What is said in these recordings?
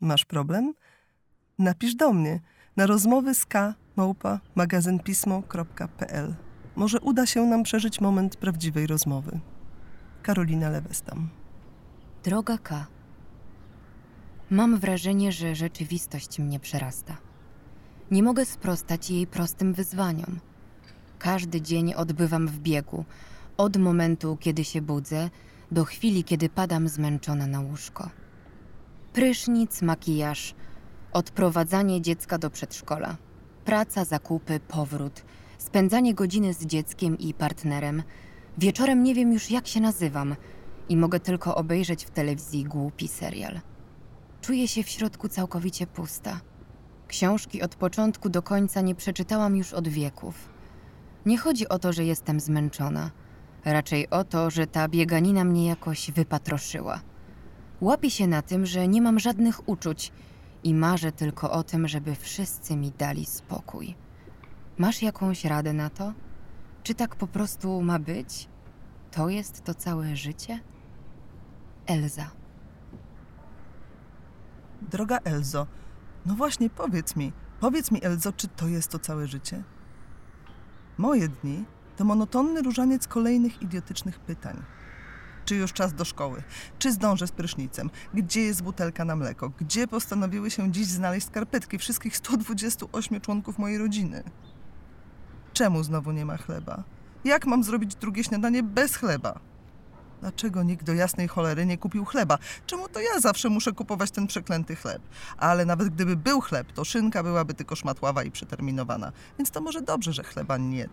Masz problem? Napisz do mnie na rozmowy z K. Może uda się nam przeżyć moment prawdziwej rozmowy. Karolina Lewestam. Droga K. Mam wrażenie, że rzeczywistość mnie przerasta. Nie mogę sprostać jej prostym wyzwaniom. Każdy dzień odbywam w biegu, od momentu, kiedy się budzę, do chwili, kiedy padam zmęczona na łóżko. Prysznic, makijaż, odprowadzanie dziecka do przedszkola, praca, zakupy, powrót, spędzanie godziny z dzieckiem i partnerem. Wieczorem nie wiem już, jak się nazywam i mogę tylko obejrzeć w telewizji głupi serial. Czuję się w środku całkowicie pusta. Książki od początku do końca nie przeczytałam już od wieków. Nie chodzi o to, że jestem zmęczona. Raczej o to, że ta bieganina mnie jakoś wypatroszyła. Łapię się na tym, że nie mam żadnych uczuć i marzę tylko o tym, żeby wszyscy mi dali spokój. Masz jakąś radę na to? Czy tak po prostu ma być? To jest to całe życie? Elza. Droga Elzo, no właśnie powiedz mi, powiedz mi Elzo, czy to jest to całe życie? Moje dni to monotonny różaniec kolejnych idiotycznych pytań. Czy już czas do szkoły? Czy zdążę z prysznicem? Gdzie jest butelka na mleko? Gdzie postanowiły się dziś znaleźć skarpetki wszystkich 128 członków mojej rodziny? Czemu znowu nie ma chleba? Jak mam zrobić drugie śniadanie bez chleba? Dlaczego nikt do jasnej cholery nie kupił chleba? Czemu to ja zawsze muszę kupować ten przeklęty chleb? Ale nawet gdyby był chleb, to szynka byłaby tylko szmatława i przeterminowana. Więc to może dobrze, że chleba nie.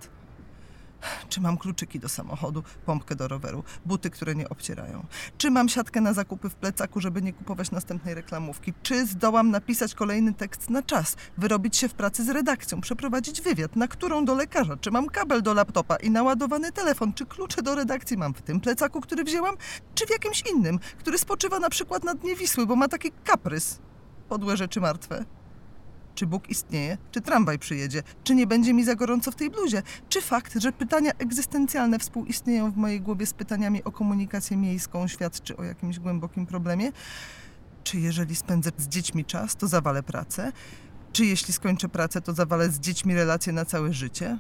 Czy mam kluczyki do samochodu, pompkę do roweru, buty, które nie obcierają? Czy mam siatkę na zakupy w plecaku, żeby nie kupować następnej reklamówki? Czy zdołam napisać kolejny tekst na czas, wyrobić się w pracy z redakcją, przeprowadzić wywiad, na którą do lekarza? Czy mam kabel do laptopa i naładowany telefon? Czy klucze do redakcji mam w tym plecaku, który wzięłam, czy w jakimś innym, który spoczywa na przykład na dnie Wisły, bo ma taki kaprys? Podłe rzeczy martwe. Czy Bóg istnieje? Czy tramwaj przyjedzie? Czy nie będzie mi za gorąco w tej bluzie? Czy fakt, że pytania egzystencjalne współistnieją w mojej głowie z pytaniami o komunikację miejską świadczy o jakimś głębokim problemie? Czy jeżeli spędzę z dziećmi czas, to zawalę pracę? Czy jeśli skończę pracę, to zawalę z dziećmi relacje na całe życie?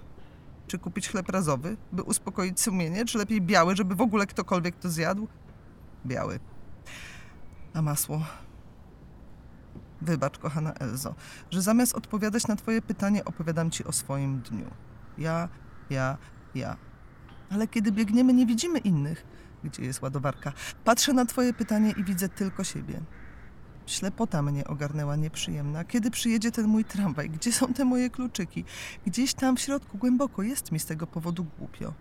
Czy kupić chleb razowy, by uspokoić sumienie? Czy lepiej biały, żeby w ogóle ktokolwiek to zjadł? Biały. A masło? Wybacz, kochana Elzo, że zamiast odpowiadać na Twoje pytanie, opowiadam Ci o swoim dniu. Ja, ja, ja. Ale kiedy biegniemy, nie widzimy innych. Gdzie jest ładowarka? Patrzę na Twoje pytanie i widzę tylko siebie. Ślepota mnie ogarnęła nieprzyjemna. Kiedy przyjedzie ten mój tramwaj? Gdzie są te moje kluczyki? Gdzieś tam w środku, głęboko, jest mi z tego powodu głupio.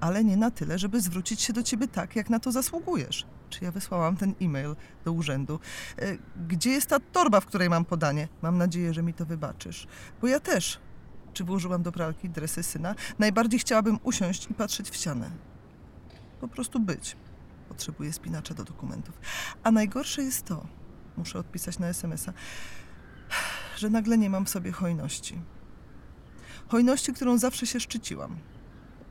Ale nie na tyle, żeby zwrócić się do ciebie tak, jak na to zasługujesz. Czy ja wysłałam ten e-mail do urzędu? E, Gdzie jest ta torba, w której mam podanie? Mam nadzieję, że mi to wybaczysz. Bo ja też. Czy włożyłam do pralki dresy syna? Najbardziej chciałabym usiąść i patrzeć w ścianę. Po prostu być. Potrzebuję spinacza do dokumentów. A najgorsze jest to, muszę odpisać na SMS-a, że nagle nie mam w sobie hojności. Hojności, którą zawsze się szczyciłam.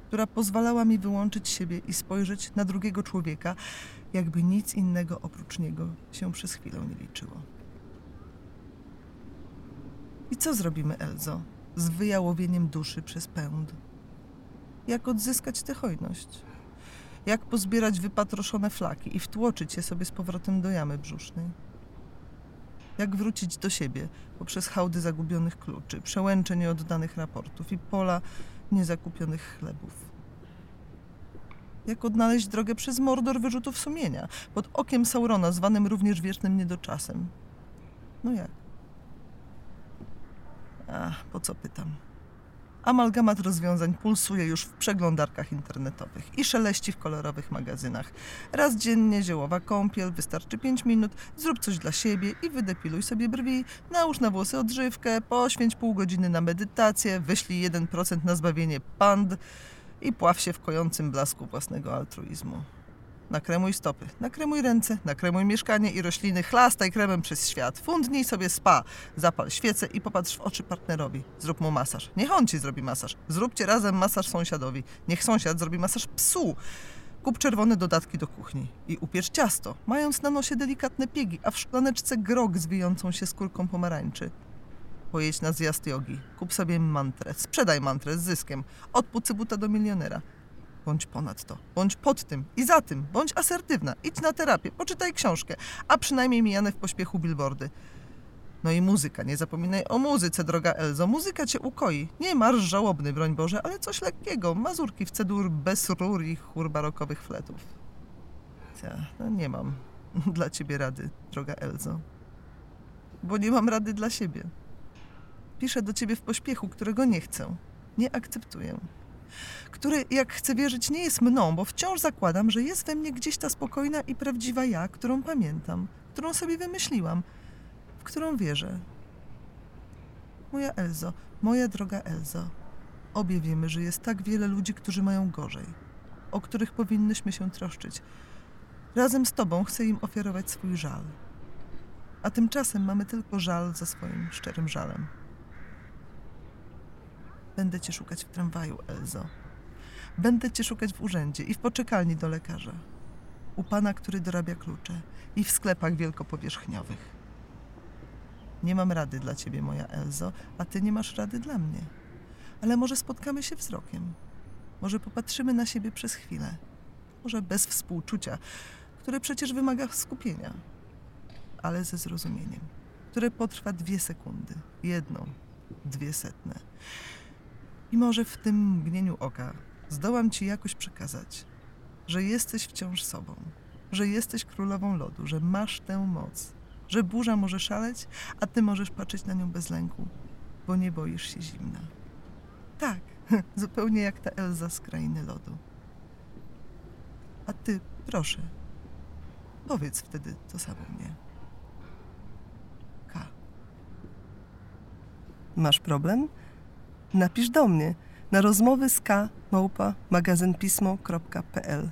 Która pozwalała mi wyłączyć siebie i spojrzeć na drugiego człowieka, jakby nic innego oprócz niego się przez chwilę nie liczyło. I co zrobimy, Elzo, z wyjałowieniem duszy przez pęd? Jak odzyskać tę hojność? Jak pozbierać wypatroszone flaki i wtłoczyć je sobie z powrotem do jamy brzusznej? Jak wrócić do siebie poprzez hałdy zagubionych kluczy, przełęcze nieoddanych raportów i pola niezakupionych chlebów? Jak odnaleźć drogę przez mordor wyrzutów sumienia, pod okiem Saurona, zwanym również wiecznym niedoczasem? No jak? Ach, po co pytam? Amalgamat rozwiązań pulsuje już w przeglądarkach internetowych i szeleści w kolorowych magazynach. Raz dziennie ziołowa kąpiel, wystarczy 5 minut, zrób coś dla siebie i wydepiluj sobie brwi, nałóż na włosy odżywkę, poświęć pół godziny na medytację, wyślij 1% na zbawienie pand i pław się w kojącym blasku własnego altruizmu. Nakremuj stopy, nakremuj ręce, nakremuj mieszkanie i rośliny, chlastaj kremem przez świat. Fundnij sobie spa, zapal świecę i popatrz w oczy partnerowi. Zrób mu masaż. Niech on ci zrobi masaż. Zróbcie razem masaż sąsiadowi. Niech sąsiad zrobi masaż psu. Kup czerwone dodatki do kuchni i upiecz ciasto, mając na nosie delikatne piegi, a w szklaneczce grog z wyjącą się skórką pomarańczy. Pojedź na zjazd jogi, kup sobie mantrę, sprzedaj mantrę z zyskiem, odpłód cybuta do milionera. Bądź ponad to, bądź pod tym i za tym, bądź asertywna, idź na terapię, poczytaj książkę, a przynajmniej mijane w pośpiechu billboardy. No i muzyka, nie zapominaj o muzyce, droga Elzo. Muzyka cię ukoi. Nie marsz żałobny, broń Boże, ale coś lekkiego. Mazurki w cedur bez rur i chór barokowych fletów. Ja, no nie mam dla ciebie rady, droga Elzo. Bo nie mam rady dla siebie. Piszę do ciebie w pośpiechu, którego nie chcę, nie akceptuję. Który, jak chcę wierzyć, nie jest mną, bo wciąż zakładam, że jest we mnie gdzieś ta spokojna i prawdziwa ja, którą pamiętam, którą sobie wymyśliłam, w którą wierzę. Moja Elzo, moja droga Elzo, obie wiemy, że jest tak wiele ludzi, którzy mają gorzej, o których powinnyśmy się troszczyć. Razem z Tobą chcę im ofiarować swój żal. A tymczasem mamy tylko żal za swoim szczerym żalem. Będę cię szukać w tramwaju, Elzo. Będę cię szukać w urzędzie i w poczekalni do lekarza. U pana, który dorabia klucze i w sklepach wielkopowierzchniowych. Nie mam rady dla ciebie, moja Elzo, a ty nie masz rady dla mnie. Ale może spotkamy się wzrokiem. Może popatrzymy na siebie przez chwilę. Może bez współczucia, które przecież wymaga skupienia, ale ze zrozumieniem, które potrwa dwie sekundy, jedną, dwie setne. I może w tym mgnieniu oka zdołam ci jakoś przekazać, że jesteś wciąż sobą, że jesteś królową lodu, że masz tę moc, że burza może szaleć, a ty możesz patrzeć na nią bez lęku, bo nie boisz się zimna. Tak, zupełnie jak ta Elza z krainy lodu. A ty, proszę, powiedz wtedy to samo mnie. K. Masz problem? Napisz do mnie na rozmowy z K małpa magazynpismo.pl.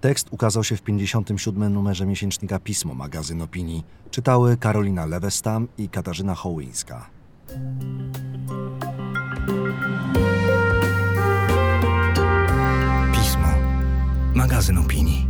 Tekst ukazał się w 57. numerze miesięcznika Pismo, magazyn opinii. Czytały Karolina Lewestam i Katarzyna Hołyńska. Pismo. Magazyn opinii.